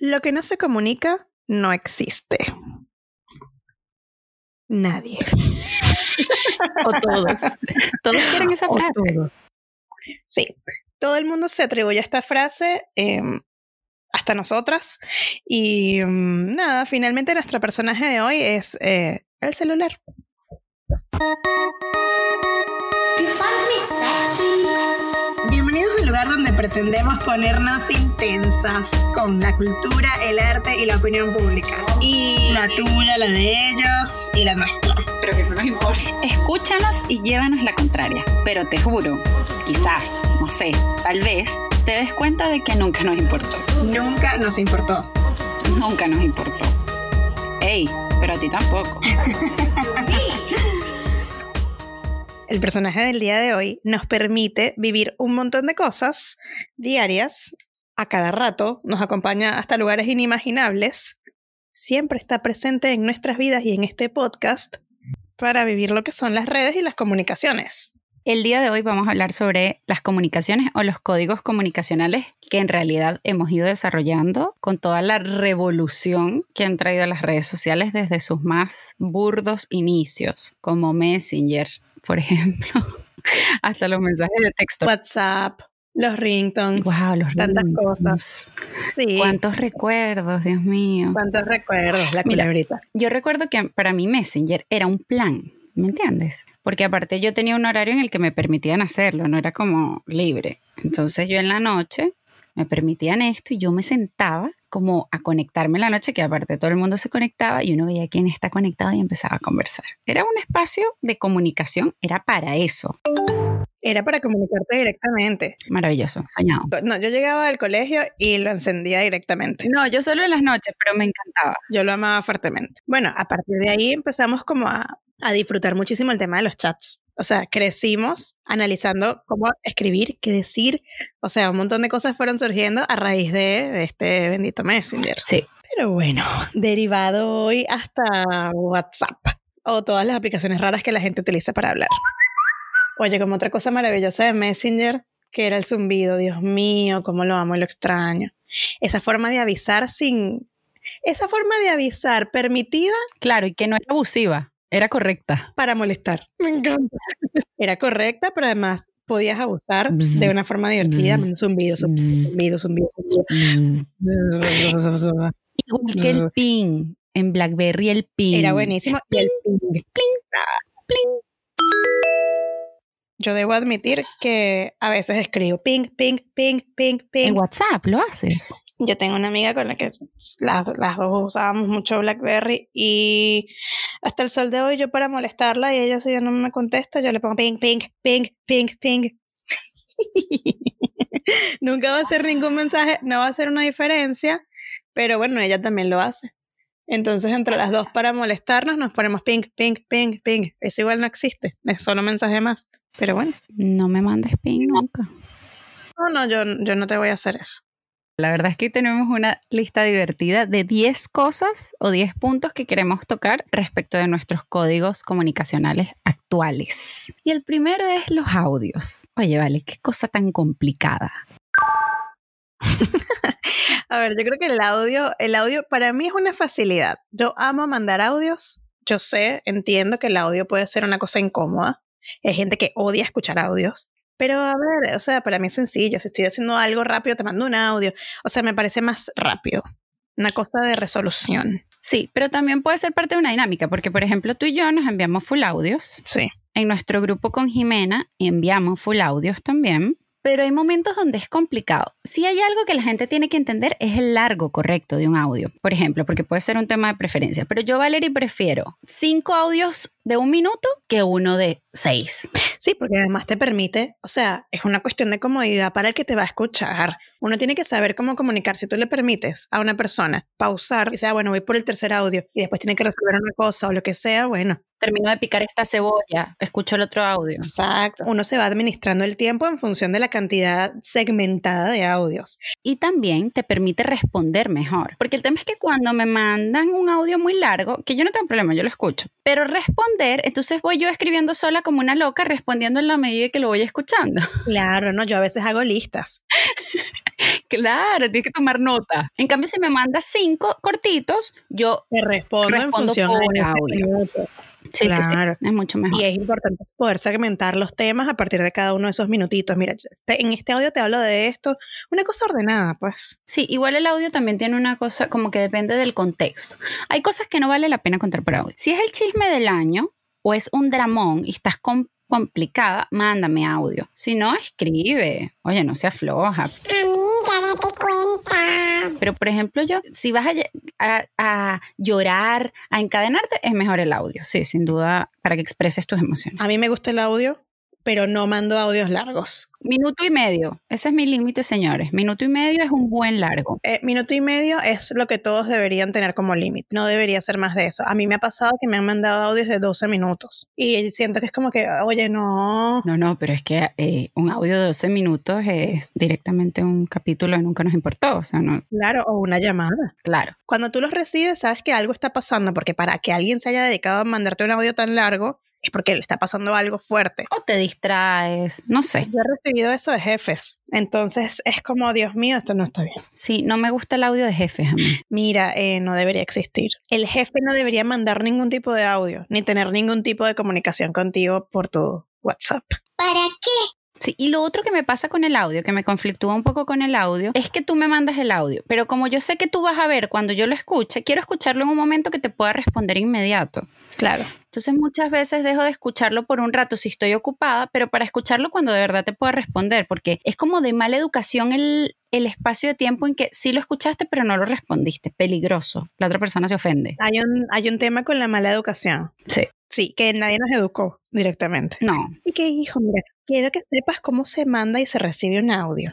Lo que no se comunica no existe. Nadie. o todos. Todos quieren esa frase. Sí, todo el mundo se atribuye a esta frase, em, hasta nosotras. Y mm, nada, finalmente nuestro personaje de hoy es eh, el celular. Bienvenidos al lugar donde pretendemos ponernos intensas con la cultura, el arte y la opinión pública. Y La tuya, la de ellos y la nuestra. pero que no nos importe. Escúchanos y llévanos la contraria. Pero te juro, quizás, no sé, tal vez, te des cuenta de que nunca nos importó. Nunca nos importó. Nunca nos importó. Ey, pero a ti tampoco. El personaje del día de hoy nos permite vivir un montón de cosas diarias, a cada rato, nos acompaña hasta lugares inimaginables, siempre está presente en nuestras vidas y en este podcast para vivir lo que son las redes y las comunicaciones. El día de hoy vamos a hablar sobre las comunicaciones o los códigos comunicacionales que en realidad hemos ido desarrollando con toda la revolución que han traído las redes sociales desde sus más burdos inicios, como Messenger, por ejemplo, hasta los mensajes de texto. WhatsApp, los ringtones, Wow, los tantas ringtones. cosas. Sí. Cuántos recuerdos, Dios mío. ¿Cuántos recuerdos? La Mira, culebrita. Yo recuerdo que para mí Messenger era un plan, ¿me entiendes? Porque aparte yo tenía un horario en el que me permitían hacerlo, no era como libre. Entonces yo en la noche me permitían esto y yo me sentaba como a conectarme en la noche, que aparte todo el mundo se conectaba y uno veía quién está conectado y empezaba a conversar. Era un espacio de comunicación, era para eso. Era para comunicarte directamente. Maravilloso, soñado. No, yo llegaba al colegio y lo encendía directamente. No, yo solo en las noches, pero me encantaba. Yo lo amaba fuertemente. Bueno, a partir de ahí empezamos como a, a disfrutar muchísimo el tema de los chats. O sea, crecimos analizando cómo escribir, qué decir. O sea, un montón de cosas fueron surgiendo a raíz de este bendito Messenger. Sí. Pero bueno, derivado hoy hasta WhatsApp o todas las aplicaciones raras que la gente utiliza para hablar. Oye, como otra cosa maravillosa de Messenger, que era el zumbido, Dios mío, cómo lo amo y lo extraño. Esa forma de avisar sin... Esa forma de avisar permitida Claro, y que no era abusiva, era correcta. para molestar. Me encanta. Era correcta, pero además podías abusar de una forma divertida. Un zumbido, zumbido, zumbido, zumbido. Igual que el ping. En BlackBerry el ping. Era buenísimo. Y el ping. Yo debo admitir que a veces escribo ping, ping, ping, ping, ping. En WhatsApp lo haces. Yo tengo una amiga con la que las, las dos usábamos mucho BlackBerry y hasta el sol de hoy yo para molestarla y ella si no me contesta, yo le pongo ping, ping, ping, ping, ping. Nunca va a hacer ningún mensaje, no va a hacer una diferencia, pero bueno, ella también lo hace. Entonces, entre las dos para molestarnos, nos ponemos ping, ping, ping, ping. Eso igual no existe, es solo mensaje más. Pero bueno, No me mandes ping nunca. no, no, yo, yo no te voy a hacer eso. La verdad es que tenemos una lista divertida de 10 cosas o 10 puntos que queremos tocar respecto de nuestros códigos comunicacionales actuales. Y el primero es los audios. Oye, vale, qué cosa tan complicada. A ver, yo creo que el audio, el audio para mí es una facilidad. Yo amo mandar audios. Yo sé, entiendo que el audio puede ser una cosa incómoda. Hay gente que odia escuchar audios. Pero a ver, o sea, para mí es sencillo. Si estoy haciendo algo rápido, te mando un audio. O sea, me parece más rápido. Una cosa de resolución. Sí, pero también puede ser parte de una dinámica, porque por ejemplo tú y yo nos enviamos full audios. Sí. En nuestro grupo con Jimena enviamos full audios también. Pero hay momentos donde es complicado. Si hay algo que la gente tiene que entender es el largo correcto de un audio, por ejemplo, porque puede ser un tema de preferencia. Pero yo, Valerie, prefiero cinco audios de un minuto que uno de seis. Sí, porque además te permite, o sea, es una cuestión de comodidad para el que te va a escuchar. Uno tiene que saber cómo comunicar. Si tú le permites a una persona pausar y sea, bueno, voy por el tercer audio y después tiene que resolver una cosa o lo que sea, bueno, Termino de picar esta cebolla, escucho el otro audio. exacto. Uno se va administrando el tiempo en función de la cantidad segmentada de audios. y también te permite responder mejor. Porque el tema es que cuando me mandan un audio muy largo, que yo no tengo problema, yo lo escucho, pero responder, entonces voy yo escribiendo sola como una loca, respondiendo en la medida que lo voy escuchando. Claro, no, yo a veces hago listas. claro, tienes que tomar nota. En cambio, si me mandas cinco cortitos, yo te respondo, en función de audio. Sí, claro. es mucho mejor. Y es importante poder segmentar los temas a partir de cada uno de esos minutitos. Mira, este, en este audio te hablo de esto, una cosa ordenada, pues. Sí, igual el audio también tiene una cosa como que depende del contexto. Hay cosas que no vale la pena contar por audio. Si es el chisme del año o es un dramón y estás complicada, mándame audio. Si no, escribe. Oye, no se afloja. Amiga, date cuenta. Pero, por ejemplo, yo, si vas a, a, llorar, a encadenarte, es mejor el audio. Sí, sin duda, para que expreses tus emociones. A mí me gusta el audio pero no mando audios largos. Minuto y medio, ese es mi límite, señores. Minuto y medio es un buen largo. Eh, minuto y medio es lo que todos deberían tener como límite. No debería ser más de eso. A mí me ha pasado que me han mandado audios de 12 minutos y siento que es como que, oye, no. No, no, pero es que eh, un audio de 12 minutos es directamente un capítulo de Nunca nos importó. O sea, no. Claro, o una llamada. Claro. Cuando tú los recibes, sabes que algo está pasando, porque para que alguien se haya dedicado a mandarte un audio tan largo, es porque le está pasando algo fuerte. O te distraes, no sé. Yo he recibido eso de jefes, entonces es como, Dios mío, esto no está bien. Sí, no me gusta el audio de jefes a mí. Mira, eh, no debería existir. El jefe no debería mandar ningún tipo de audio, ni tener ningún tipo de comunicación contigo por tu WhatsApp. ¿Para qué? Sí, y lo otro que me pasa con el audio, que me conflictúa un poco con el audio, es que tú me mandas el audio, pero como yo sé que tú vas a ver cuando yo lo escuche, quiero escucharlo en un momento que te pueda responder inmediato. Claro. Entonces muchas veces dejo de escucharlo por un rato si estoy ocupada, pero para escucharlo cuando de verdad te pueda responder, porque es como de mala educación el, el espacio de tiempo en que sí lo escuchaste pero no lo respondiste. Peligroso. La otra persona se ofende. Hay un, hay un tema con la mala educación. Sí. Sí, que nadie nos educó directamente. No. Y que, hijo, mira, quiero que sepas cómo se manda y se recibe un audio.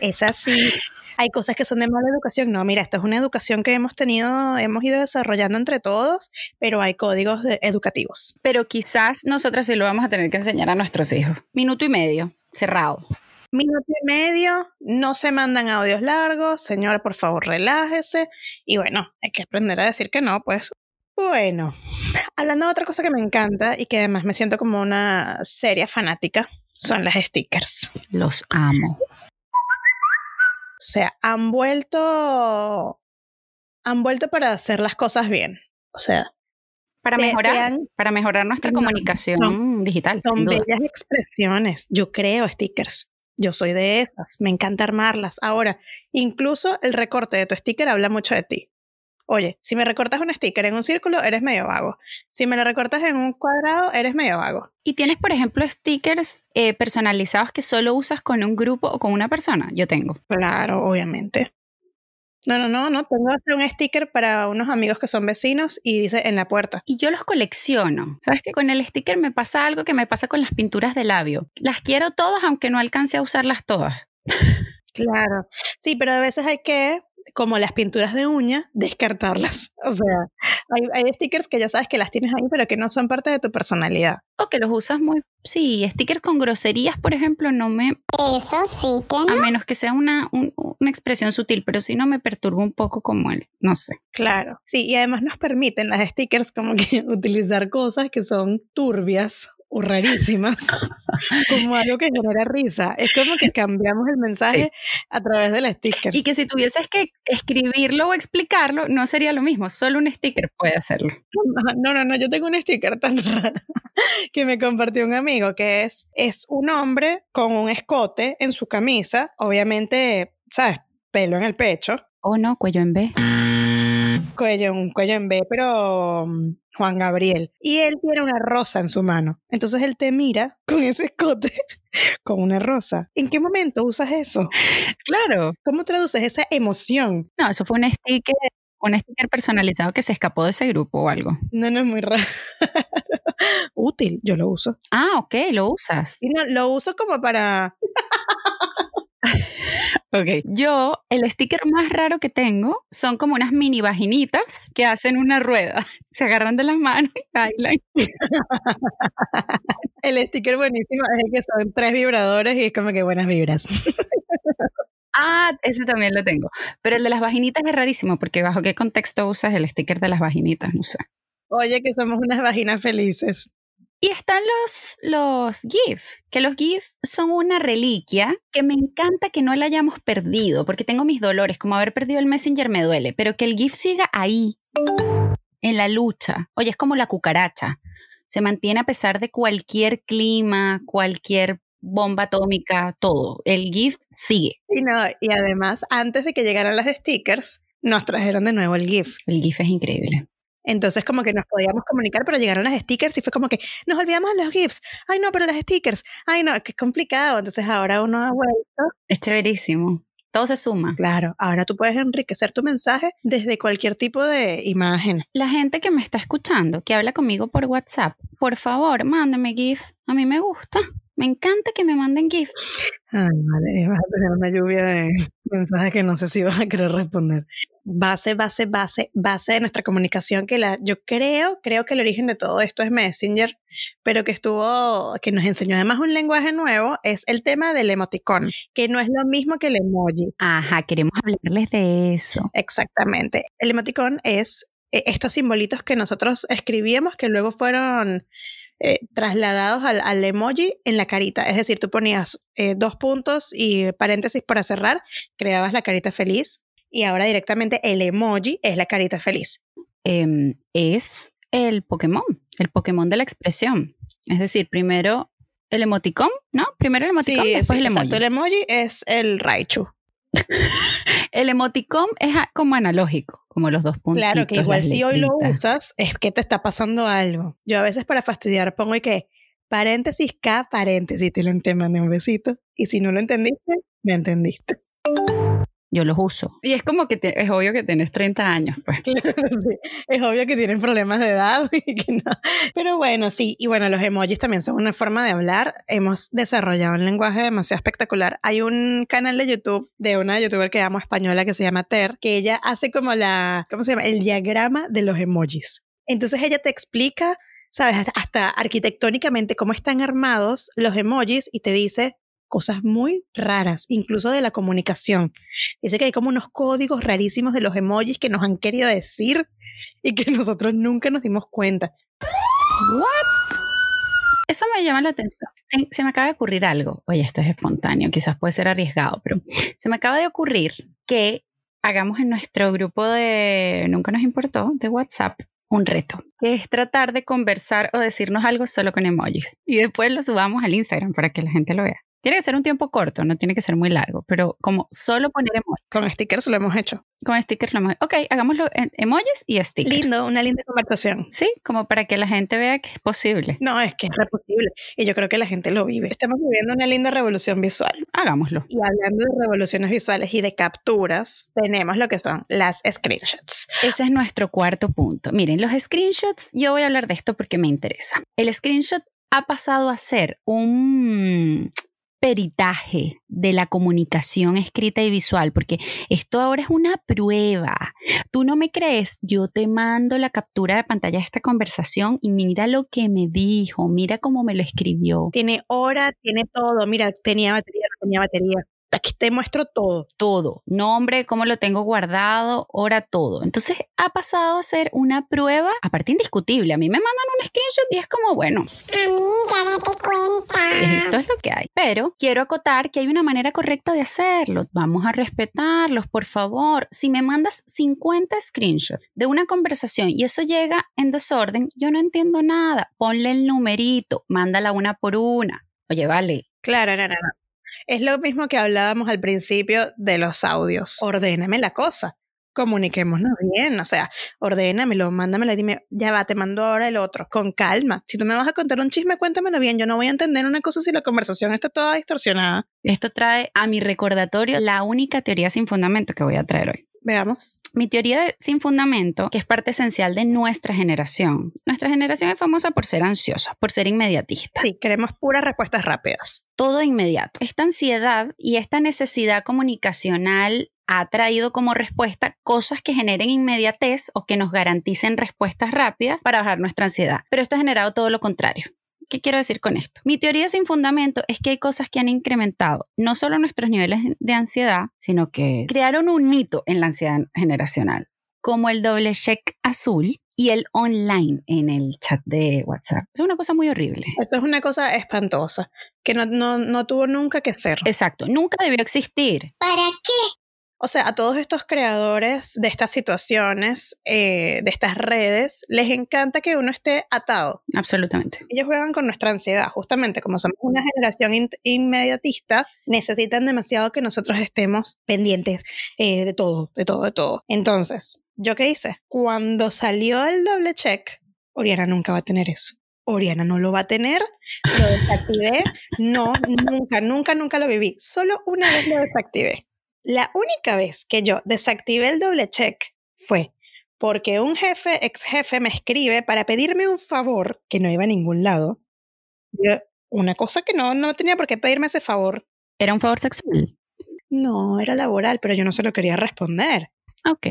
es así. Hay cosas que son de mala educación. No, mira, esta es una educación que hemos tenido, hemos ido desarrollando entre todos, pero hay códigos educativos. Pero quizás nosotras sí lo vamos a tener que enseñar a nuestros hijos. Minuto y medio, cerrado. Minuto y medio, no se mandan audios largos, señor, por favor, relájese. Y bueno, hay que aprender a decir que no, pues. Bueno, hablando de otra cosa que me encanta y que además me siento como una seria fanática, son las stickers. Los amo. O sea, han vuelto, han vuelto para hacer las cosas bien. O sea, para mejorar, para mejorar nuestra comunicación digital. Son bellas expresiones. Yo creo stickers. Yo soy de esas. Me encanta armarlas. Ahora, incluso el recorte de tu sticker habla mucho de ti. Oye, si me recortas un sticker en un círculo, eres medio vago. Si me lo recortas en un cuadrado, eres medio vago. ¿Y tienes, por ejemplo, stickers eh, personalizados que solo usas con un grupo o con una persona? Yo tengo. Claro, obviamente. No, no, no, no. Tengo un sticker para unos amigos que son vecinos y dice en la puerta. Y yo los colecciono. ¿Sabes que con el sticker me pasa algo que me pasa con las pinturas de labio? Las quiero todas, aunque no alcance a usarlas todas. Claro. Sí, pero a veces hay que como las pinturas de uña, descartarlas. O sea, hay, stickers que ya sabes que las tienes ahí, pero que no son parte de tu personalidad. O que los usas muy... Sí, stickers con groserías, por ejemplo, no me... Eso sí que no. A menos que sea una, una expresión sutil, pero sí no me perturba un poco como él, no sé. Claro, sí, y además nos permiten las stickers como que utilizar cosas que son turbias o rarísimas, como algo que genera risa. Es como que cambiamos el mensaje a través del sticker. Y que si tuvieses que escribirlo o explicarlo, no sería lo mismo, solo un sticker puede hacerlo. No, no, no, yo tengo un sticker tan raro que me compartió un amigo, que es, es un hombre con un escote en su camisa, obviamente, ¿sabes? Pelo en el pecho. O oh, no, cuello en B. Cuello, un cuello en B, pero mm, Juan Gabriel. Y él tiene una rosa en su mano. Entonces él te mira con ese escote, con una rosa. ¿En qué momento usas eso? Claro. ¿Cómo traduces esa emoción? No, eso fue un sticker, un sticker personalizado que se escapó de ese grupo o algo. No, no es muy raro. Útil, yo lo uso. Ah, ok, lo usas. no, lo uso como para Ok, yo el sticker más raro que tengo son como unas mini vaginitas que hacen una rueda. Se agarran de las manos y bailan. el sticker buenísimo es el que son tres vibradores y es como que buenas vibras. Ah, ese también lo tengo. Pero el de las vaginitas es rarísimo porque bajo qué contexto usas el sticker de las vaginitas, no sé. Oye, que somos unas vaginas felices. Y están los, los GIF, que los GIF son una reliquia que me encanta que no la hayamos perdido, porque tengo mis dolores, como haber perdido el Messenger me duele, pero que el GIF siga ahí, en la lucha. Oye, es como la cucaracha. Se mantiene a pesar de cualquier clima, cualquier bomba atómica, todo. El GIF sigue. Y, no, y además, antes de que llegaran las stickers, nos trajeron de nuevo el GIF. El GIF es increíble. Entonces como que nos podíamos comunicar, pero llegaron las stickers y fue como que nos olvidamos de los GIFs. Ay, no, pero las stickers. Ay, no, qué complicado. Entonces ahora uno ha vuelto. Es chéverísimo. Todo se suma. Claro, ahora tú puedes enriquecer tu mensaje desde cualquier tipo de imagen. La gente que me está escuchando, que habla conmigo por WhatsApp, por favor, mándame GIF. A mí me gusta. Me encanta que me manden GIF. Ay, madre, vas a tener una lluvia de mensajes que no sé si vas a querer responder. Base, base, base, base de nuestra comunicación, que la, yo creo, creo que el origen de todo esto es Messenger, pero que estuvo, que nos enseñó además un lenguaje nuevo, es el tema del emoticón, que no es lo mismo que el emoji. Ajá, queremos hablarles de eso. Exactamente. El emoticón es eh, estos simbolitos que nosotros escribíamos que luego fueron eh, trasladados al, al, emoji en la carita. Es decir, tú ponías eh, dos puntos y paréntesis para cerrar, creabas la carita feliz y ahora directamente el emoji es la carita feliz. Eh, es el Pokémon, el Pokémon de la expresión. Es decir, primero el emoticón, ¿no? Primero el emoticón, Sí, después sí, el emoji. exacto. El emoji es el Raichu. El emoticón es como analógico, como los dos puntos. Claro, que igual si hoy lo usas, es que te está pasando algo. Yo a veces para fastidiar pongo y que paréntesis K, paréntesis, te lo te mandé un besito. Y si no lo entendiste, me entendiste. Yo los uso. Y es como que te- es obvio que tienes 30 años, pues. Sí, Es obvio que tienen problemas de edad y que no. Pero bueno, sí. Y bueno, los emojis también son una forma de hablar. Hemos desarrollado un lenguaje demasiado espectacular. Hay un canal de YouTube de una youtuber que amo española que se llama Ter, que ella hace como la, ¿cómo se llama? El diagrama de los emojis. Entonces ella te explica, ¿sabes? Hasta, hasta arquitectónicamente cómo están armados los emojis y te dice cosas muy raras, incluso de la comunicación. Dice que hay como unos códigos rarísimos de los emojis que nos han querido decir y que nosotros nunca nos dimos cuenta. Eso me llama la atención. Ten- Se me acaba de ocurrir algo. Oye, esto es espontáneo, quizás puede ser arriesgado, pero se me acaba de ocurrir que hagamos en nuestro grupo de Nunca nos importó de WhatsApp un reto, que es tratar de conversar o decirnos algo solo con emojis. Y después lo subamos al Instagram para que la gente lo vea. Tiene que ser un tiempo corto, no tiene que ser muy largo, pero como solo poner emojis. Con stickers lo hemos hecho. Con stickers lo hemos... Ok, hagámoslo en emojis y stickers. Lindo, una linda conversación. Sí, como para que la gente vea que es posible. No, es que es posible. Y yo creo que la gente lo vive. Estamos viviendo una linda revolución visual. Hagámoslo. Y hablando de revoluciones visuales y de capturas, tenemos lo que son las screenshots. Ese es nuestro cuarto punto. Miren, los screenshots, yo voy a hablar de esto porque me interesa. El screenshot ha pasado a ser un peritaje de la comunicación escrita y visual, porque esto ahora es una prueba. Tú no me crees, yo te mando la captura de pantalla de esta conversación y mira lo que me dijo, mira cómo me lo escribió. Tiene hora, tiene todo. Mira, tenía batería, no tenía batería. Aquí te muestro todo. todo, nombre, cómo lo tengo guardado, hora, todo. Entonces ha pasado a ser una prueba, aparte indiscutible. A mí me mandan un screenshot y es como, bueno, Amiga, date cuenta. esto es lo que hay. Pero quiero acotar que hay una manera correcta de hacerlo. Vamos a respetarlos, por favor. Si me mandas 50 screenshots de una conversación y eso llega en desorden, yo no entiendo nada. Ponle el numerito, mándala una por una. Oye, vale, Claro, no, no, no. Es lo mismo que hablábamos al principio de los audios. Ordéname la cosa. Comuniquémonos bien. O sea, ordénamelo, mándamelo y dime, ya va, te mando ahora el otro. Con calma. Si tú me vas a contar un chisme, cuéntamelo bien. Yo no voy a entender una cosa si la conversación está toda distorsionada. esto trae a mi recordatorio la única teoría sin fundamento que voy a traer hoy. Veamos. Mi teoría de- sin fundamento, que es parte esencial de nuestra generación. Nuestra generación es famosa por ser ansiosa, por ser inmediatista. Sí, queremos puras respuestas rápidas. Todo inmediato. Esta ansiedad y esta necesidad comunicacional ha traído como respuesta cosas que generen inmediatez o que nos garanticen respuestas rápidas para bajar nuestra ansiedad. Pero esto ha generado todo lo contrario. ¿Qué quiero decir con esto? Mi teoría sin fundamento es que hay cosas que han incrementado no solo nuestros niveles de ansiedad, sino que crearon un mito en la ansiedad generacional. como el doble check azul y el online en el chat de WhatsApp. Es una cosa muy horrible. Esto es una cosa espantosa, que no, no, no tuvo nunca que ser. Exacto, nunca debió existir. ¿Para qué? O sea, a todos estos creadores de estas situaciones, eh, de estas redes, les encanta que uno esté atado. Absolutamente. Ellos juegan con nuestra ansiedad, justamente como somos una generación in- inmediatista, necesitan demasiado que nosotros estemos pendientes eh, de todo, de todo, de todo. Entonces, ¿yo qué hice? Cuando salió el doble check, Oriana nunca va a tener eso. Oriana no lo va a tener, lo desactivé, no, nunca, nunca, nunca lo viví. Solo una vez lo desactivé. La única vez que yo desactivé el doble check fue porque un jefe, ex jefe, me escribe para pedirme un favor que no iba a ningún lado. Una cosa que no, no tenía por qué pedirme ese favor. ¿Era un favor sexual? No, era laboral, pero yo no se lo quería responder. Ok.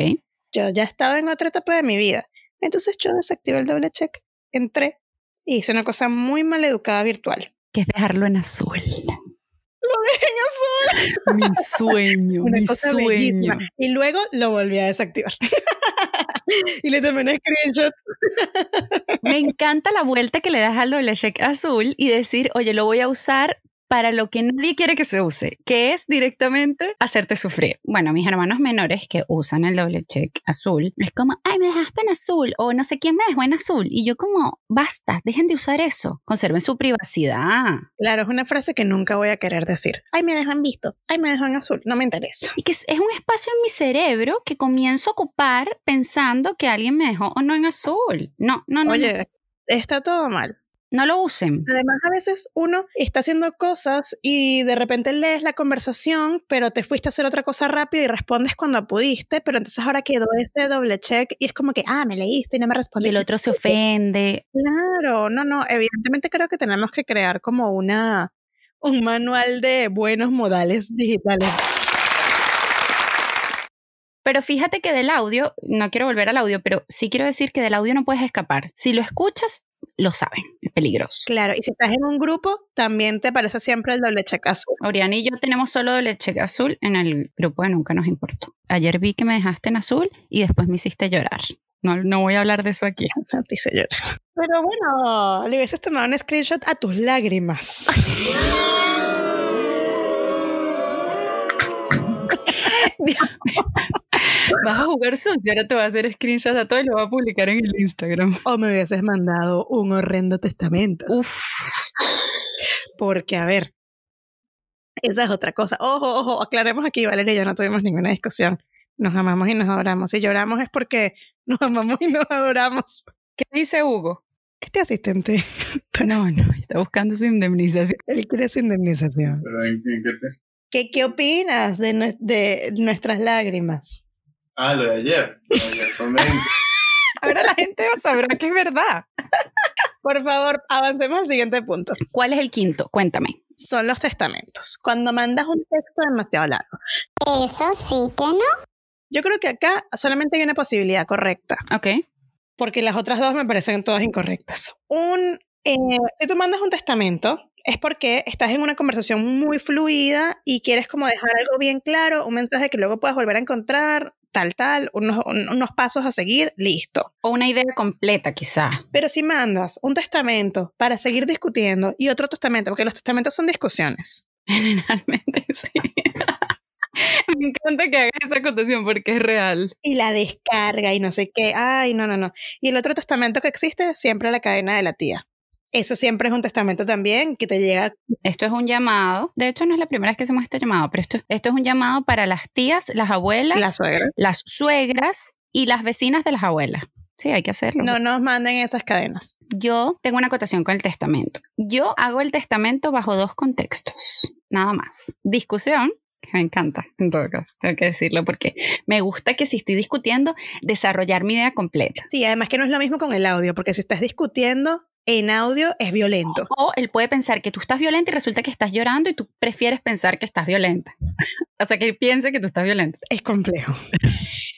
Yo ya estaba en otra etapa de mi vida. Entonces yo desactivé el doble check, entré y hice una cosa muy maleducada virtual. Que es dejarlo en azul. Lo dejé en azul. Mi sueño, Una mi cosa sueño. bellísima. Y luego lo volví a desactivar. y le tomé un screenshot. Me encanta la vuelta que le das al doble check azul y decir, oye, lo voy a usar para lo que nadie quiere que se use, que es directamente hacerte sufrir. Bueno, mis hermanos menores que usan el doble check azul, es como, ay, me dejaste en azul, o no sé quién me dejó en azul. Y yo como, basta, dejen de usar eso, conserven su privacidad. Claro, es una frase que nunca voy a querer decir. Ay, me dejan visto. Ay, me dejan azul. No me interesa. Y que es es un espacio en mi cerebro que comienzo a ocupar pensando que alguien me dejó o no en azul. No, no, no. no. Oye, está todo mal. No lo usen. Además, a veces uno está haciendo cosas y de repente lees la conversación, pero te fuiste a hacer otra cosa rápido y respondes cuando pudiste, pero entonces ahora quedó ese doble check y es como que, ah, me leíste y no me Y respondiste. el otro se ofende. Claro, no, no, evidentemente creo que tenemos que crear como una, un manual de buenos modales digitales. Pero fíjate que del audio, no quiero volver al audio, pero sí quiero decir que del audio no puedes escapar. Si lo escuchas, lo saben, es peligroso. Claro, y si estás en un grupo, también te aparece siempre el doble check azul. Oriana y yo tenemos solo doble check azul en el grupo de Nunca nos importó. Ayer vi que me dejaste en azul y después me hiciste llorar. No, no voy a hablar de eso aquí. A ti, señor. Pero bueno, le hubieses tomado un screenshot a tus lágrimas. Vas a jugar sucio, ahora te voy a hacer screenshot a todo y lo voy a publicar en el Instagram. O me hubieses mandado un horrendo testamento. Uf, Porque, a ver, esa es otra cosa. Ojo, ojo, aclaremos aquí, Valeria y yo no tuvimos ninguna discusión. Nos amamos y nos adoramos. Si lloramos es porque nos amamos y nos adoramos. ¿qué dice Hugo? Este asistente, No, no, está buscando su indemnización. él quiere su indemnización. Pero en, en qué te- ¿Qué, qué opinas de, de nuestras lágrimas? Ah, lo de ayer. Lo de ayer comenta. Ahora la gente sabrá que es verdad. Por favor, avancemos al siguiente punto. ¿Cuál es el quinto? Cuéntame. Son los testamentos. Cuando mandas un texto demasiado largo. Eso sí que no. Yo creo que acá solamente hay una posibilidad correcta. Ok. porque las otras dos me parecen todas incorrectas. Un, eh, si tú mandas un testamento, es porque estás en una conversación muy fluida y quieres como dejar algo bien claro, un mensaje que luego puedas volver a encontrar, tal, tal, unos, un- unos pasos a seguir, listo. O una idea completa, quizá. Pero si mandas un testamento para seguir discutiendo y otro testamento, porque los testamentos son discusiones. Generalmente sí. Me encanta que hagas esa acotación porque es real. Y la descarga y no sé qué. Ay, no, no, no. Y el otro testamento que existe siempre la cadena de la tía. Eso siempre es un testamento también que te llega Esto es un llamado. De hecho, no es la primera vez que hacemos este llamado, pero esto, esto es un llamado para las tías, las abuelas, la suegra. las suegras y las vecinas de las abuelas. Sí, hay que hacerlo. No nos manden esas cadenas. Yo tengo una acotación con el testamento. Yo hago el testamento bajo dos contextos, nada más. Discusión, que me encanta, en todo caso, tengo que decirlo, porque me gusta que si estoy discutiendo, desarrollar mi idea completa. Sí, además que no es lo mismo con el audio, porque si estás discutiendo en audio es violento. O él puede pensar que tú estás violenta y resulta que estás llorando y tú prefieres pensar que estás violenta. o sea, que él piense que tú estás violenta. Es complejo.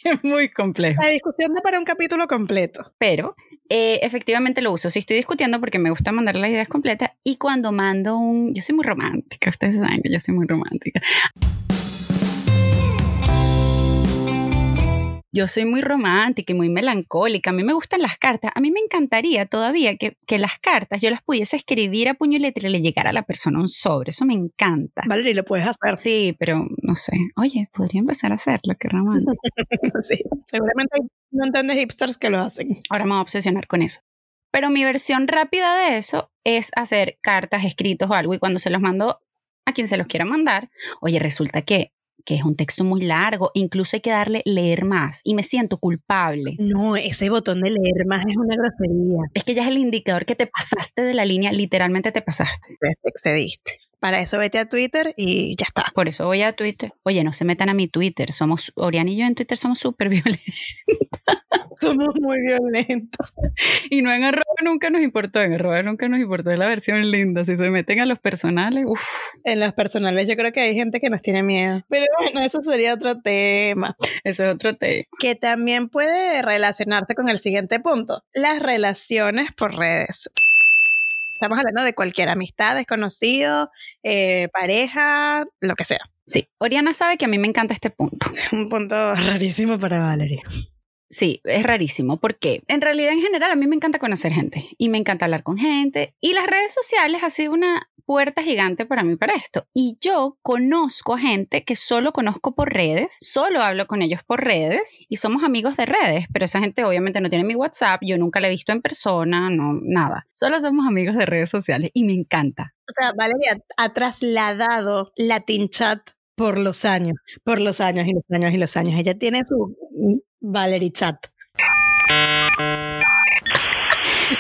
Es muy complejo. La discusión da para un capítulo completo. Pero eh, efectivamente lo uso. Si estoy discutiendo porque me gusta mandar las ideas completas y cuando mando un... Yo soy muy romántica, ustedes saben que yo soy muy romántica. Yo soy muy romántica y muy melancólica. A mí me gustan las cartas. A mí me encantaría todavía que, que las cartas yo las pudiese escribir a puño y letra y le llegara a la persona un sobre. Eso me encanta. Valerie, lo puedes hacer. Sí, pero no sé. Oye, podría empezar a hacerlo, qué romántico. sí. Seguramente hay un montón de hipsters que lo hacen. Ahora me voy a obsesionar con eso. Pero mi versión rápida de eso es hacer cartas, escritos o algo y cuando se los mando a quien se los quiera mandar, oye, resulta que, que es un texto muy largo, incluso hay que darle leer más y me siento culpable. No, ese botón de leer más es una grosería. Es que ya es el indicador que te pasaste de la línea, literalmente te pasaste. Te excediste. Para eso vete a Twitter y ya está. Por eso voy a Twitter. Oye, no se metan a mi Twitter. Somos, Orián y yo en Twitter somos súper violentos. Somos muy violentos. Y no en arroba nunca nos importó, en arroba nunca nos importó, es la versión linda. Si se meten a los personales, uff. En los personales yo creo que hay gente que nos tiene miedo. Pero bueno, eso sería otro tema. Eso es otro tema. Que también puede relacionarse con el siguiente punto. Las relaciones por redes. Estamos hablando de cualquier amistad, desconocido, eh, pareja, lo que sea. Sí, Oriana sabe que a mí me encanta este punto. Un punto rarísimo para Valerie. Sí, es rarísimo porque en realidad en general a mí me encanta conocer gente y me encanta hablar con gente y las redes sociales ha sido una puerta gigante para mí para esto. Y yo conozco a gente que solo conozco por redes, solo hablo con ellos por redes y somos amigos de redes, pero esa gente obviamente no tiene mi WhatsApp, yo nunca la he visto en persona, no, nada. Solo somos amigos de redes sociales y me encanta. O sea, Valeria ha trasladado Latin Chat por los años, por los años y los años y los años. Ella tiene su Valerie Chat.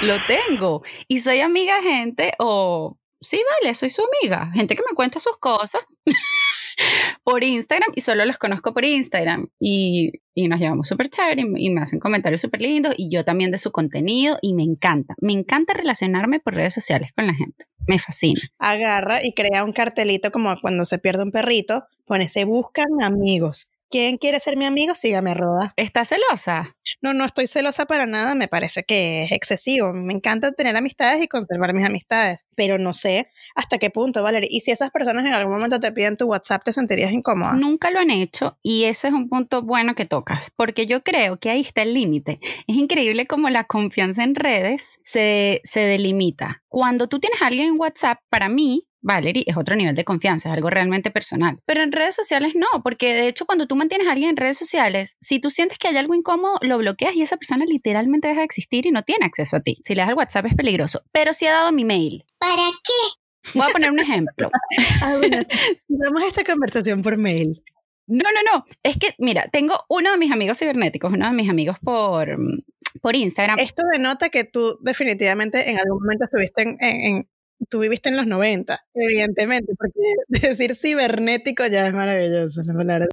Lo tengo. Y soy amiga gente o... Sí, vale, soy su amiga. Gente que me cuenta sus cosas por Instagram y solo los conozco por Instagram. Y, y nos llevamos súper chévere y, y me hacen comentarios súper lindos y yo también de su contenido y me encanta. Me encanta relacionarme por redes sociales con la gente. Me fascina. Agarra y crea un cartelito como cuando se pierde un perrito. Pone, se buscan amigos. ¿Quién quiere ser mi amigo? Sígame, Roda. ¿Estás celosa? No, no estoy celosa para nada, me parece que es excesivo. Me encanta tener amistades y conservar mis amistades, pero no sé hasta qué punto, Valerie. Y si esas personas en algún momento te piden tu WhatsApp, ¿te sentirías incómoda? Nunca lo han hecho y ese es un punto bueno que tocas, porque yo creo que ahí está el límite. Es increíble cómo la confianza en redes se, se delimita. Cuando tú tienes a alguien en WhatsApp, para mí, Valerie, es otro nivel de confianza, es algo realmente personal. Pero en redes sociales no, porque de hecho cuando tú mantienes a alguien en redes sociales, si tú sientes que hay algo incómodo, lo bloqueas y esa persona literalmente deja de existir y no tiene acceso a ti. Si le das el WhatsApp es peligroso. Pero si ha dado mi mail. ¿Para qué? Voy a poner un ejemplo. ah, bueno, sigamos esta conversación por mail. No, no, no. Es que, mira, tengo uno de mis amigos cibernéticos, uno de mis amigos por, por Instagram. Esto denota que tú definitivamente en algún momento estuviste en tú viviste en los 90, evidentemente, porque decir cibernético ya es maravilloso, la palabra.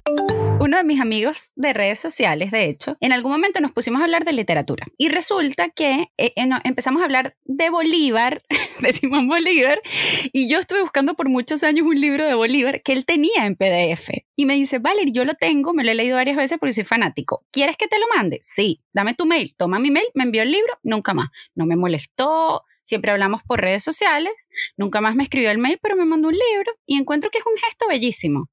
Uno de mis amigos de redes sociales, de hecho, en algún momento nos pusimos a hablar de literatura y resulta que eh, eh, no, empezamos a hablar de Bolívar, de Simón Bolívar, y yo estuve buscando por muchos años un libro de Bolívar que él tenía en PDF. Y me dice, Valerie, yo lo tengo, me lo he leído varias veces porque soy fanático. ¿Quieres que te lo mande? Sí, dame tu mail. Toma mi mail, me envió el libro, nunca más. No me molestó, siempre hablamos por redes sociales, nunca más me escribió el mail, pero me mandó un libro y encuentro que es un gesto bellísimo.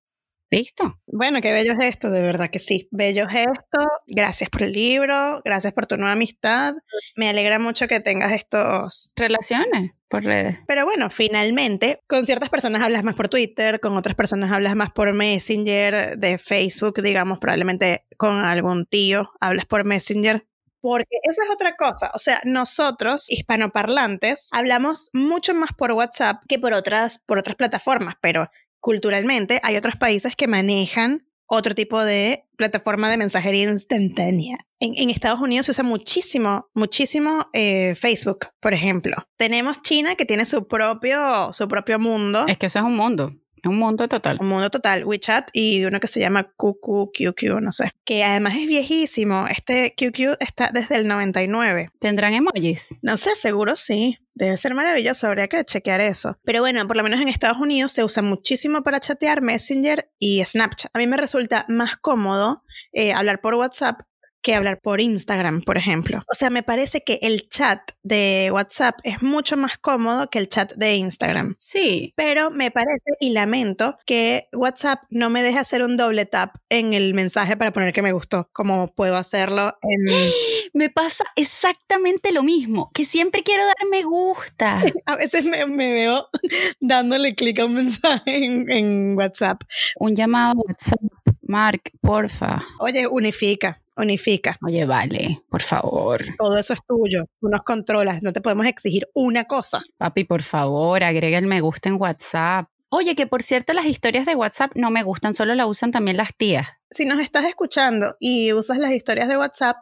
¿Listo? Bueno, qué bello gesto, de verdad que sí. Bello gesto. Gracias por el libro, gracias por tu nueva amistad. Me alegra mucho que tengas estos relaciones por redes. Pero bueno, finalmente, con ciertas personas hablas más por Twitter, con otras personas hablas más por Messenger, de Facebook, digamos, probablemente con algún tío hablas por Messenger. Porque esa es otra cosa. O sea, nosotros, hispanoparlantes, hablamos mucho más por WhatsApp que por otras, por otras plataformas, pero culturalmente hay otros países que manejan otro tipo de plataforma de mensajería instantánea. En, Estados Unidos se usa muchísimo, muchísimo eh, Facebook, por ejemplo. Tenemos China que tiene su propio, su propio mundo. Es que eso es un mundo. Un mundo total. Un mundo total. WeChat y uno que se llama QQ, no sé. Que además es viejísimo. Este QQ está desde el 99. ¿Tendrán emojis? No sé, seguro sí. Debe ser maravilloso, habría que chequear eso. Pero bueno, por lo menos en Estados Unidos se usa muchísimo para chatear Messenger y Snapchat. A mí me resulta más cómodo eh, hablar por WhatsApp que hablar por Instagram, por ejemplo. O sea, me parece que el chat de WhatsApp es mucho más cómodo que el chat de Instagram. Sí. Pero me parece y lamento que WhatsApp no me deje hacer un doble tap en el mensaje para poner que me gustó, como puedo hacerlo en... Me pasa exactamente lo mismo, que siempre quiero dar me gusta. A veces me, me veo dándole clic a un mensaje en, en WhatsApp. Un llamado a WhatsApp. Mark, porfa. Oye, unifica, unifica. Oye, vale, por favor. Todo eso es tuyo. Tú nos controlas. No te podemos exigir una cosa. Papi, por favor, agrega el me gusta en WhatsApp. Oye, que por cierto las historias de WhatsApp no me gustan, solo la usan también las tías. Si nos estás escuchando y usas las historias de WhatsApp,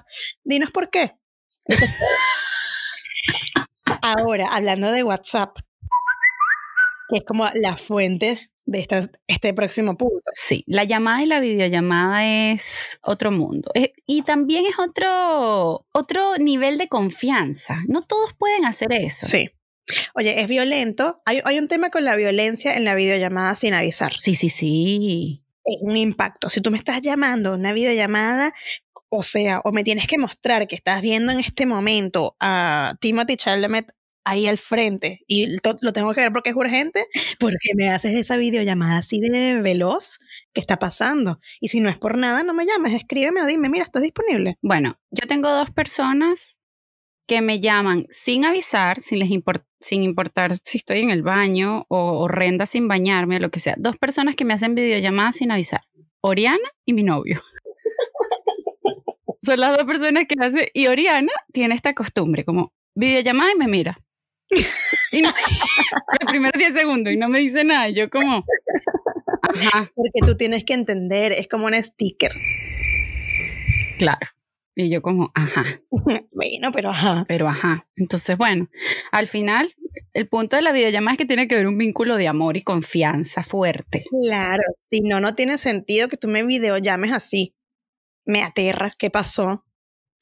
dinos por qué. Eso es- Ahora, hablando de WhatsApp, que es como la fuente de esta- este próximo punto. Sí, la llamada y la videollamada es otro mundo. Eh, y también es otro, otro nivel de confianza. No todos pueden hacer eso. Sí. Oye, es violento. Hay, hay un tema con la violencia en la videollamada sin avisar. Sí, sí, sí. Es un impacto. Si tú me estás llamando a una videollamada, o sea, o me tienes que mostrar que estás viendo en este momento a Timothy Chalamet ahí al frente y lo tengo que ver porque es urgente, porque me haces esa videollamada así de veloz que está pasando. Y si no es por nada, no me llames, escríbeme o dime, mira, estás disponible. Bueno, yo tengo dos personas que me llaman sin avisar, sin, les import- sin importar si estoy en el baño o horrenda sin bañarme o lo que sea. Dos personas que me hacen videollamadas sin avisar. Oriana y mi novio. Son las dos personas que hace. Y Oriana tiene esta costumbre, como videollamada y me mira. Y no, los primeros 10 segundos y no me dice nada. Y yo como, ajá, Porque tú tienes que entender, es como un sticker. claro. Y yo como, ajá. bueno, pero ajá. Pero ajá. Entonces, bueno, al final, el punto de la videollamada es que tiene que haber un vínculo de amor y confianza fuerte. Claro, si no, no tiene sentido que tú me videollames así. Me aterra, ¿qué pasó?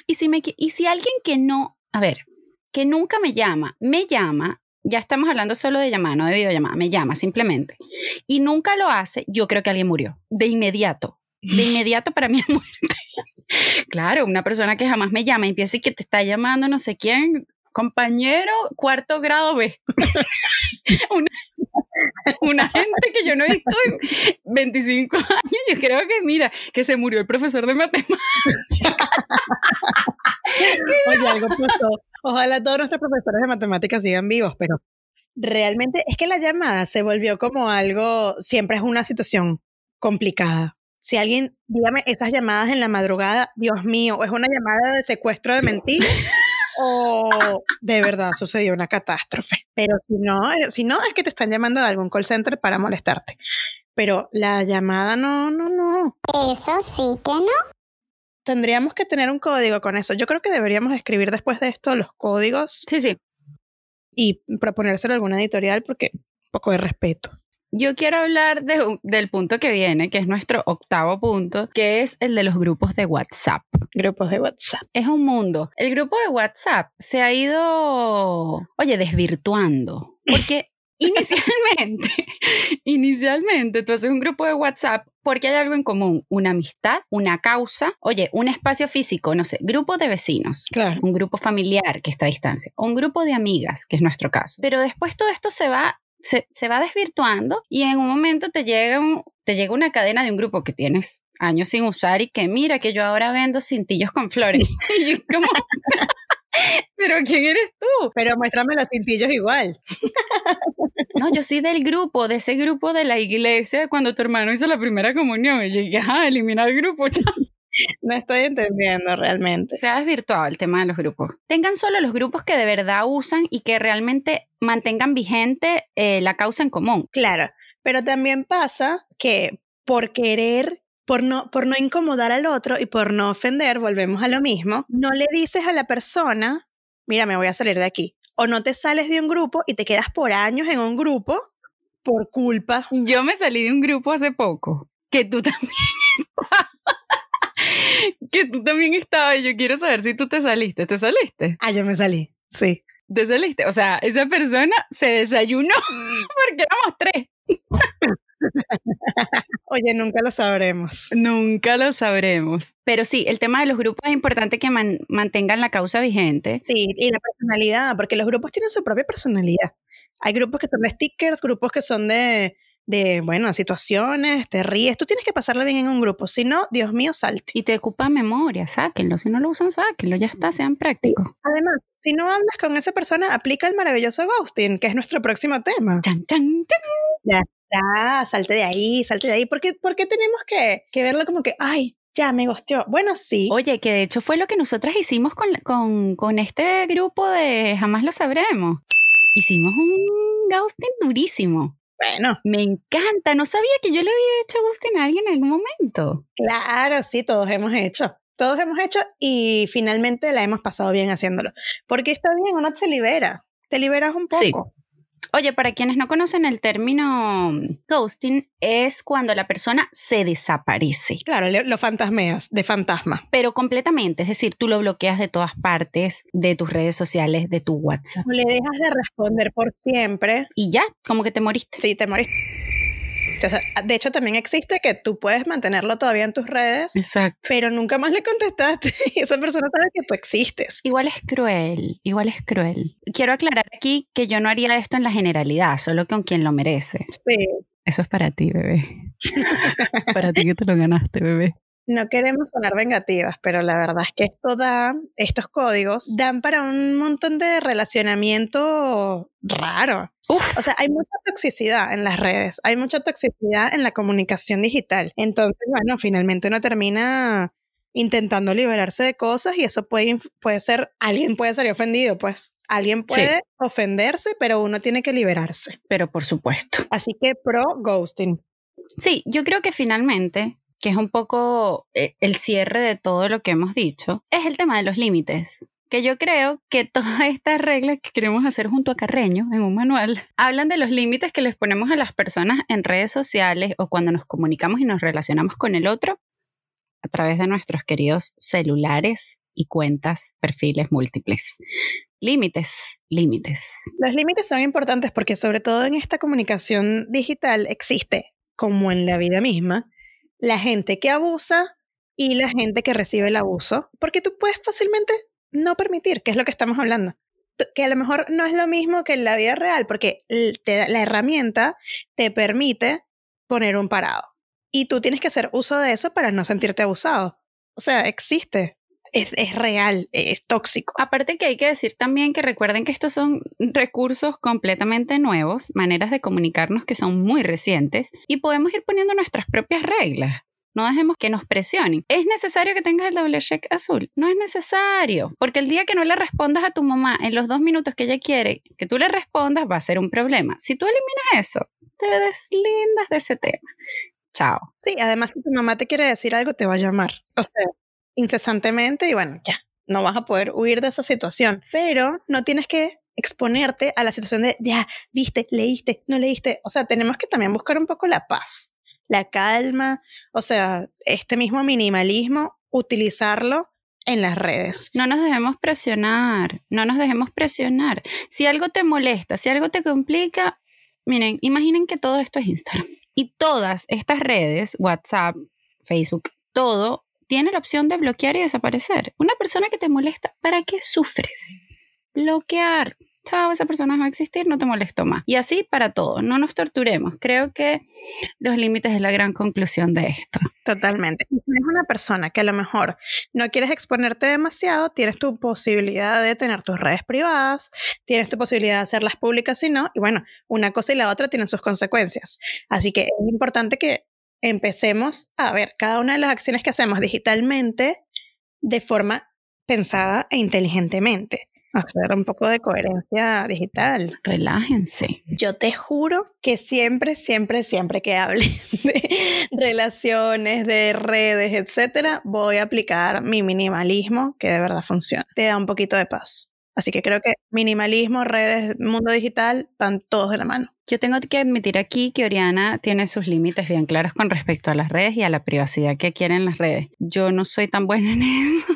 Y si, me, y si alguien que no, a ver, que nunca me llama, me llama, ya estamos hablando solo de llamada, no de videollamada, me llama simplemente, y nunca lo hace, yo creo que alguien murió, de inmediato. De inmediato para mí es muerte. claro, una persona que jamás me llama y empieza y que te está llamando no sé quién, compañero, cuarto grado B. una, una gente que yo no he visto en 25 años, yo creo que mira, que se murió el profesor de matemáticas. Oye, algo pasó. Ojalá todos nuestros profesores de matemáticas sigan vivos, pero realmente es que la llamada se volvió como algo, siempre es una situación complicada. Si alguien, dígame, esas llamadas en la madrugada, Dios mío, es una llamada de secuestro de mentiras o de verdad sucedió una catástrofe. Pero si no, eh, si no es que te están llamando de algún call center para molestarte. Pero la llamada no, no, no. Eso sí que no. Tendríamos que tener un código con eso. Yo creo que deberíamos escribir después de esto los códigos Sí, sí. y proponérselo a alguna editorial porque un poco de respeto. Yo quiero hablar de del punto que viene, que es nuestro octavo punto, que es el de los grupos de WhatsApp. Grupos de WhatsApp. Es un mundo. El grupo de WhatsApp se ha ido, oye, desvirtuando. Porque inicialmente, inicialmente tú haces un grupo de WhatsApp porque hay algo en común, una amistad, una causa, oye, un espacio físico, no sé, grupo de vecinos. Claro. un grupo familiar que está a distancia, un grupo de amigas, que es nuestro caso. Pero después todo esto se va, se, se va desvirtuando y en un momento te llega, un- te llega una cadena de un grupo que tienes años sin usar y que mira que yo ahora vendo cintillos con flores. y yo como, pero ¿quién eres tú? Pero muéstrame los cintillos igual. No, yo soy del grupo, de ese grupo de la iglesia cuando tu hermano hizo la primera comunión. Y yo dije, eliminar el grupo, chao. No estoy entendiendo realmente. Se ha desvirtuado el tema de los grupos. Tengan solo los grupos que de verdad usan y que realmente mantengan vigente eh, la causa en común. Claro, pero también pasa que por querer, por no, por no incomodar al otro y por no ofender, volvemos a lo mismo, no le dices a la persona, mira, me voy a salir de aquí. O no te sales de un grupo y te quedas por años en un grupo por culpa. Yo me salí de un grupo hace poco, que tú también. que tú también estabas y yo quiero saber si tú te saliste. ¿Te saliste? Ah, yo me salí. Sí. ¿Te saliste? O sea, esa persona se desayunó porque éramos tres. Oye, nunca lo sabremos. Nunca lo sabremos. Pero sí, el tema de los grupos es importante que man- mantengan la causa vigente. Sí, y la personalidad, porque los grupos tienen su propia personalidad. Hay grupos que son de stickers, grupos que son de, de, bueno, situaciones, te ríes. Tú tienes que pasarla bien en un grupo, si no, Dios mío, salte. Y te ocupa memoria, sáquenlo. Si no lo usan, sáquenlo. Ya está, sean prácticos. Además, si no hablas con esa persona, aplica el maravilloso ghosting, que es nuestro próximo tema. Chan, chan, chan. Ya, salte de ahí, salte de ahí. ¿Por qué, por qué tenemos que, que verlo como que, ay, ya me gosteó? Bueno, sí. Oye, que de hecho fue lo que nosotras hicimos con, con, con este grupo de Jamás lo sabremos. Hicimos un ghosting durísimo. Bueno, Me encanta. No sabía que yo le había hecho ghosting a alguien en algún momento. claro, sí, todos hemos hecho. Todos hemos hecho y finalmente la hemos pasado bien haciéndolo. Porque está bien, uno se libera. Te liberas un Sí. Oye, para quienes no conocen el término ghosting, es cuando la persona se desaparece. Claro, lo fantasmeas, de fantasma. Pero completamente, es decir, tú lo bloqueas de todas partes, de tus redes sociales, de tu WhatsApp. O le dejas de responder por siempre. Y ya, como que te moriste. Sí, te moriste. O sea, de hecho, también existe que tú puedes mantenerlo todavía en tus redes, Exacto. pero nunca más le contestaste y esa persona sabe que tú existes. Igual es cruel, igual es cruel. Quiero aclarar aquí que yo no haría esto en la generalidad, solo con quien lo merece. Sí. Eso es para ti, bebé. para ti que te lo ganaste, bebé. No queremos sonar vengativas, pero la verdad es que esto da, estos códigos dan para un montón de relacionamiento raro. Uf, O sea, hay mucha toxicidad en las redes, hay mucha toxicidad en la comunicación digital. Entonces, bueno, finalmente uno termina intentando liberarse de cosas y eso puede, puede ser, alguien puede ser ofendido, pues. Alguien puede ofenderse, pero uno tiene que liberarse. pero por supuesto. Así que pro ghosting. Sí, yo creo que finalmente, que es un poco eh, el cierre de todo lo que hemos dicho, es el tema de los límites. Que yo creo que todas estas reglas que queremos hacer junto a Carreño en un manual hablan de los límites que les ponemos a las personas en redes sociales o cuando nos comunicamos y nos relacionamos con el otro a través de nuestros queridos celulares y cuentas, perfiles múltiples. Límites, límites. Los límites son importantes porque sobre todo en esta comunicación digital existe, como en la vida misma, la gente que abusa y la gente que recibe el abuso, porque tú puedes fácilmente no permitir, que es lo que estamos hablando. Que a lo mejor no es lo mismo que en la vida real, porque te la herramienta te permite poner un parado. Y tú tienes que hacer uso de eso para no sentirte abusado. O sea, existe. Es, es real, es tóxico. Aparte que hay que decir también que recuerden que estos son recursos completamente nuevos, maneras de comunicarnos que son muy recientes y podemos ir poniendo nuestras propias reglas. No dejemos que nos presionen. ¿Es necesario que tengas el doble check azul? No es necesario, porque el día que no le respondas a tu mamá en los dos minutos que ella quiere que tú le respondas va a ser un problema. Si tú eliminas eso, te deslindas de ese tema. Chao. Sí, además si tu mamá te quiere decir algo, te va a llamar. O sea, incesantemente y bueno, ya, no vas a poder huir de esa situación. Pero no tienes que exponerte a la situación de, ya, viste, leíste, no leíste. O sea, tenemos que también buscar un poco la paz, la calma, o sea, este mismo minimalismo, utilizarlo en las redes. No nos dejemos presionar, no nos dejemos presionar. Si algo te molesta, si algo te complica, miren, imaginen que todo esto es Instagram. Y todas estas redes, WhatsApp, Facebook, todo, tiene la opción de bloquear y desaparecer. Una persona que te molesta, ¿para qué sufres? Bloquear. Chao, esa persona no va a existir, no te molesto más. Y así para todo, no nos torturemos. Creo que los límites es la gran conclusión de esto. Totalmente. Si eres una persona que a lo mejor no quieres exponerte demasiado, tienes tu posibilidad de tener tus redes privadas, tienes tu posibilidad de hacerlas públicas si no, y bueno, una cosa y la otra tienen sus consecuencias. Así que es importante que empecemos a ver cada una de las acciones que hacemos digitalmente de forma pensada e inteligentemente. Hacer un poco de coherencia digital. Relájense. Yo te juro que siempre, siempre, siempre que hable de relaciones, de redes, etcétera, voy a aplicar mi minimalismo que de verdad funciona. Te da un poquito de paz. Así que creo que minimalismo, redes, mundo digital van todos de la mano. Yo tengo que admitir aquí que Oriana tiene sus límites bien claros con respecto a las redes y a la privacidad que quieren las redes. Yo no soy tan buena en eso.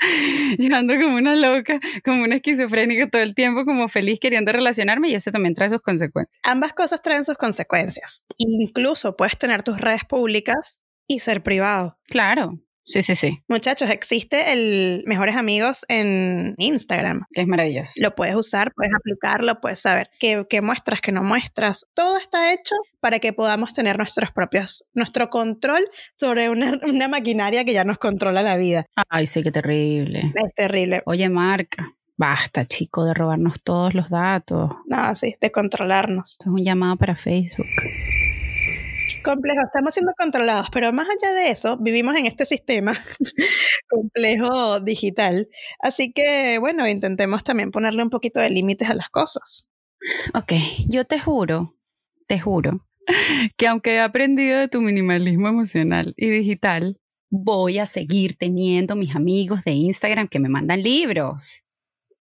Yo ando como una loca, como una esquizofrénica todo el tiempo, como feliz queriendo relacionarme y eso también trae sus consecuencias. Ambas cosas traen sus consecuencias. Incluso puedes tener tus redes públicas y ser privado. Claro, sí, sí, sí, Muchachos, existe el Mejores Amigos en Instagram. que es maravilloso. Lo puedes usar, puedes aplicarlo, puedes saber qué, qué muestras, qué no muestras. Todo está hecho para que podamos tener nuestros propios, nuestro control sobre una, una maquinaria que ya nos controla la vida. Ay, sí, qué terrible. Es terrible. Oye, Marca, basta, chico, de robarnos todos los datos. No, sí, de controlarnos. Esto es un llamado para Facebook. Complejo, estamos siendo controlados, pero más allá de eso, vivimos en este sistema complejo digital. Así que, bueno, intentemos también ponerle un poquito de límites a las cosas. Ok, yo te juro, te juro, que aunque he aprendido de tu minimalismo emocional y digital, voy a seguir teniendo mis amigos de Instagram que me mandan libros.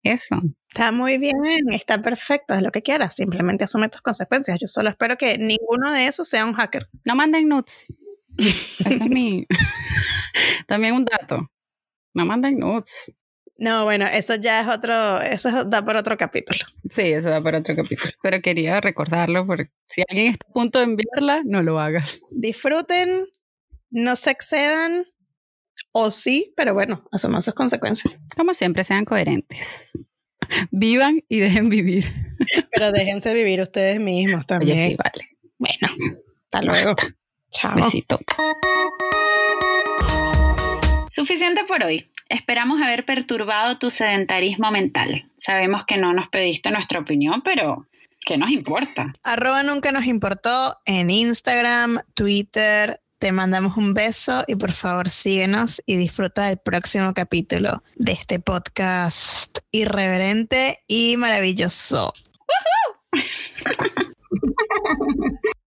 Eso. Está muy bien, está perfecto, es lo que quieras, simplemente asume tus consecuencias. Yo solo espero que ninguno de esos sea un hacker. No manden nudes. Ese es mi... También un dato. No manden nudes. No, bueno, eso ya es otro, eso da por otro capítulo. Sí, eso da para otro capítulo. Pero quería recordarlo porque si alguien está a punto de enviarla, no lo hagas. Disfruten, no se excedan, o sí, pero bueno, asuman sus consecuencias. Como siempre, sean coherentes. Vivan y dejen vivir. Pero déjense vivir ustedes mismos también. Oye, sí, vale. Bueno, hasta luego. Chao. Besito. Suficiente por hoy. Esperamos haber perturbado tu sedentarismo mental. Sabemos que no nos pediste nuestra opinión, pero ¿qué nos importa? Arroba nunca nos importó en Instagram, Twitter. Te mandamos un beso y por favor síguenos y disfruta del próximo capítulo de este podcast irreverente y maravilloso.